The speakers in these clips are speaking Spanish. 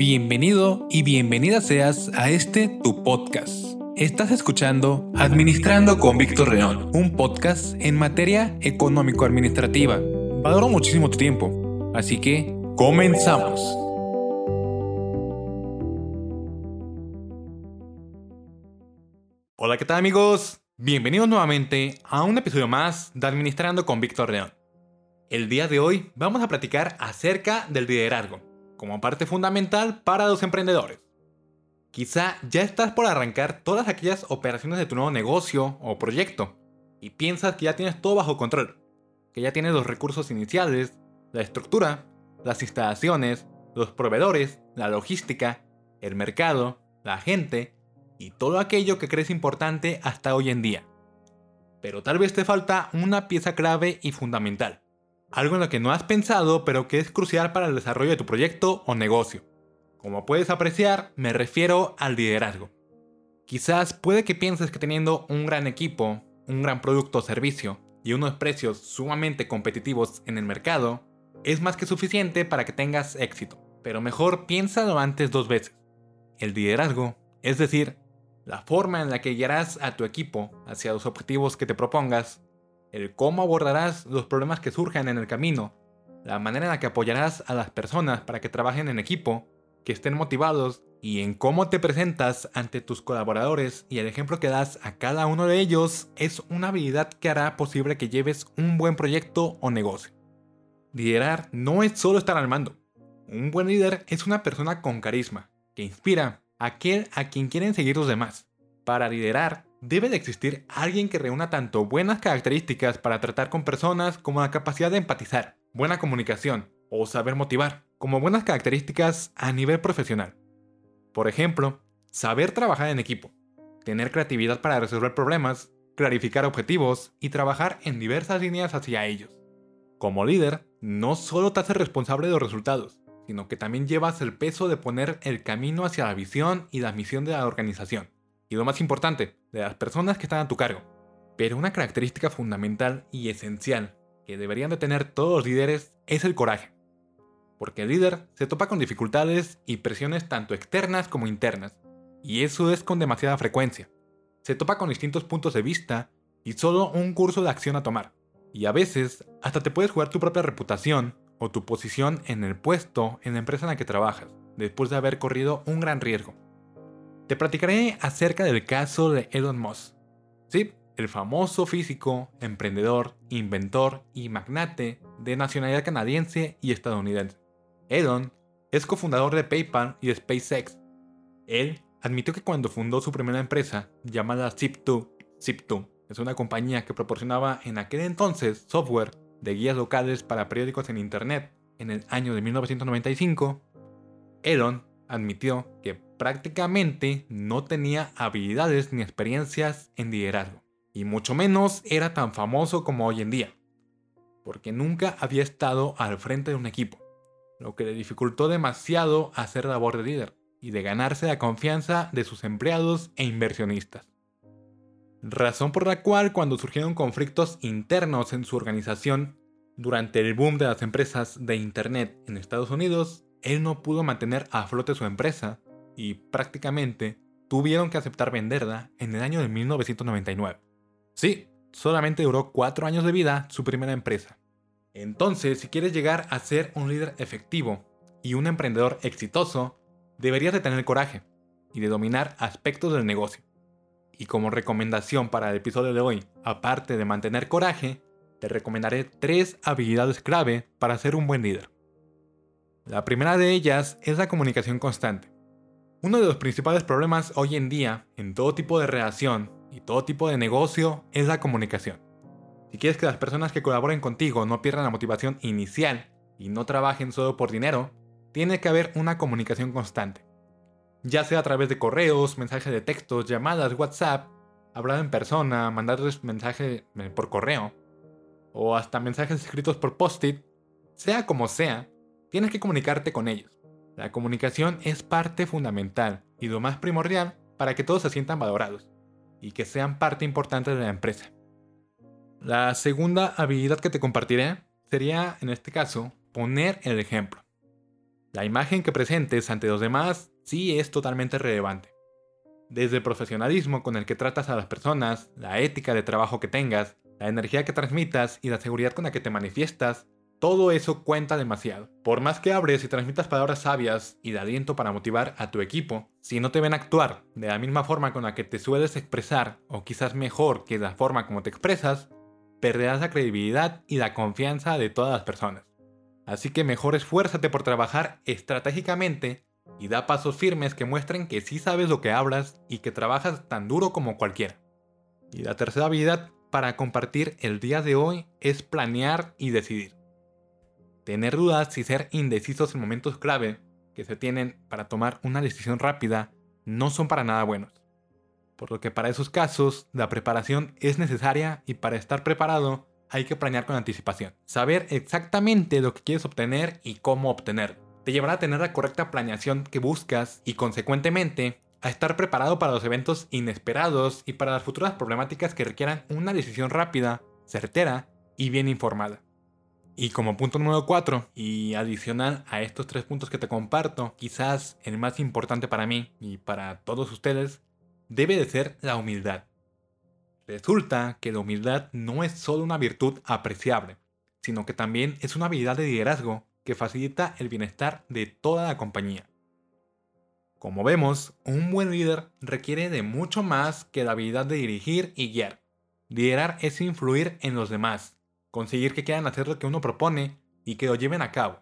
Bienvenido y bienvenida seas a este tu podcast. Estás escuchando Administrando con Víctor León, un podcast en materia económico-administrativa. Valoro muchísimo tu tiempo, así que comenzamos. Hola, ¿qué tal amigos? Bienvenidos nuevamente a un episodio más de Administrando con Víctor León. El día de hoy vamos a platicar acerca del liderazgo como parte fundamental para los emprendedores. Quizá ya estás por arrancar todas aquellas operaciones de tu nuevo negocio o proyecto y piensas que ya tienes todo bajo control, que ya tienes los recursos iniciales, la estructura, las instalaciones, los proveedores, la logística, el mercado, la gente y todo aquello que crees importante hasta hoy en día. Pero tal vez te falta una pieza clave y fundamental algo en lo que no has pensado pero que es crucial para el desarrollo de tu proyecto o negocio. Como puedes apreciar, me refiero al liderazgo. Quizás puede que pienses que teniendo un gran equipo, un gran producto o servicio y unos precios sumamente competitivos en el mercado, es más que suficiente para que tengas éxito. Pero mejor piénsalo antes dos veces. El liderazgo, es decir, la forma en la que guiarás a tu equipo hacia los objetivos que te propongas, el cómo abordarás los problemas que surjan en el camino, la manera en la que apoyarás a las personas para que trabajen en equipo, que estén motivados y en cómo te presentas ante tus colaboradores y el ejemplo que das a cada uno de ellos es una habilidad que hará posible que lleves un buen proyecto o negocio. Liderar no es solo estar al mando. Un buen líder es una persona con carisma, que inspira a aquel a quien quieren seguir los demás. Para liderar, debe de existir alguien que reúna tanto buenas características para tratar con personas como la capacidad de empatizar, buena comunicación o saber motivar, como buenas características a nivel profesional. Por ejemplo, saber trabajar en equipo, tener creatividad para resolver problemas, clarificar objetivos y trabajar en diversas líneas hacia ellos. Como líder, no solo te haces responsable de los resultados, sino que también llevas el peso de poner el camino hacia la visión y la misión de la organización y lo más importante, de las personas que están a tu cargo. Pero una característica fundamental y esencial que deberían de tener todos los líderes es el coraje. Porque el líder se topa con dificultades y presiones tanto externas como internas, y eso es con demasiada frecuencia. Se topa con distintos puntos de vista y solo un curso de acción a tomar. Y a veces hasta te puedes jugar tu propia reputación o tu posición en el puesto en la empresa en la que trabajas, después de haber corrido un gran riesgo. Te platicaré acerca del caso de Elon Musk. Sí, el famoso físico, emprendedor, inventor y magnate de nacionalidad canadiense y estadounidense. Elon es cofundador de PayPal y de SpaceX. Él admitió que cuando fundó su primera empresa, llamada Zip2, Zip2 es una compañía que proporcionaba en aquel entonces software de guías locales para periódicos en Internet en el año de 1995, Elon admitió que prácticamente no tenía habilidades ni experiencias en liderazgo, y mucho menos era tan famoso como hoy en día, porque nunca había estado al frente de un equipo, lo que le dificultó demasiado hacer labor de líder y de ganarse la confianza de sus empleados e inversionistas. Razón por la cual cuando surgieron conflictos internos en su organización durante el boom de las empresas de Internet en Estados Unidos, él no pudo mantener a flote su empresa y prácticamente tuvieron que aceptar venderla en el año de 1999. Sí, solamente duró 4 años de vida su primera empresa. Entonces, si quieres llegar a ser un líder efectivo y un emprendedor exitoso, deberías de tener coraje y de dominar aspectos del negocio. Y como recomendación para el episodio de hoy, aparte de mantener coraje, te recomendaré tres habilidades clave para ser un buen líder. La primera de ellas es la comunicación constante. Uno de los principales problemas hoy en día en todo tipo de relación y todo tipo de negocio es la comunicación. Si quieres que las personas que colaboren contigo no pierdan la motivación inicial y no trabajen solo por dinero, tiene que haber una comunicación constante. Ya sea a través de correos, mensajes de textos, llamadas, WhatsApp, hablar en persona, mandarles mensaje eh, por correo, o hasta mensajes escritos por post-it, sea como sea, tienes que comunicarte con ellos. La comunicación es parte fundamental y lo más primordial para que todos se sientan valorados y que sean parte importante de la empresa. La segunda habilidad que te compartiré sería, en este caso, poner el ejemplo. La imagen que presentes ante los demás sí es totalmente relevante. Desde el profesionalismo con el que tratas a las personas, la ética de trabajo que tengas, la energía que transmitas y la seguridad con la que te manifiestas, todo eso cuenta demasiado. Por más que abres y transmitas palabras sabias y de aliento para motivar a tu equipo, si no te ven actuar de la misma forma con la que te sueles expresar, o quizás mejor que la forma como te expresas, perderás la credibilidad y la confianza de todas las personas. Así que mejor esfuérzate por trabajar estratégicamente y da pasos firmes que muestren que sí sabes lo que hablas y que trabajas tan duro como cualquiera. Y la tercera habilidad para compartir el día de hoy es planear y decidir. Tener dudas y ser indecisos en momentos clave que se tienen para tomar una decisión rápida no son para nada buenos. Por lo que para esos casos la preparación es necesaria y para estar preparado hay que planear con anticipación. Saber exactamente lo que quieres obtener y cómo obtenerlo. Te llevará a tener la correcta planeación que buscas y consecuentemente a estar preparado para los eventos inesperados y para las futuras problemáticas que requieran una decisión rápida, certera y bien informada. Y como punto número 4, y adicional a estos tres puntos que te comparto, quizás el más importante para mí y para todos ustedes, debe de ser la humildad. Resulta que la humildad no es solo una virtud apreciable, sino que también es una habilidad de liderazgo que facilita el bienestar de toda la compañía. Como vemos, un buen líder requiere de mucho más que la habilidad de dirigir y guiar. Liderar es influir en los demás, conseguir que quieran hacer lo que uno propone y que lo lleven a cabo.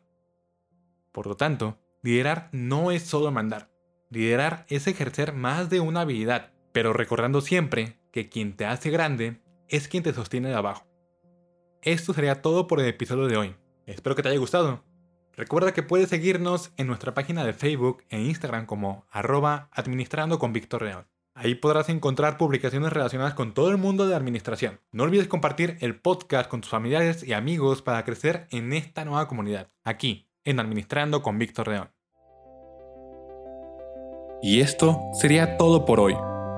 Por lo tanto, liderar no es solo mandar. Liderar es ejercer más de una habilidad, pero recordando siempre que quien te hace grande es quien te sostiene de abajo. Esto sería todo por el episodio de hoy. Espero que te haya gustado. Recuerda que puedes seguirnos en nuestra página de Facebook e Instagram como arroba administrando con Víctor Real. Ahí podrás encontrar publicaciones relacionadas con todo el mundo de administración. No olvides compartir el podcast con tus familiares y amigos para crecer en esta nueva comunidad, aquí, en Administrando con Víctor León. Y esto sería todo por hoy.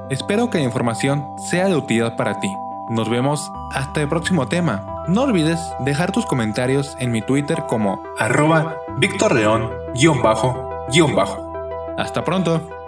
Espero que la información sea de utilidad para ti. Nos vemos hasta el próximo tema. No olvides dejar tus comentarios en mi Twitter como arroba Víctor bajo Hasta pronto.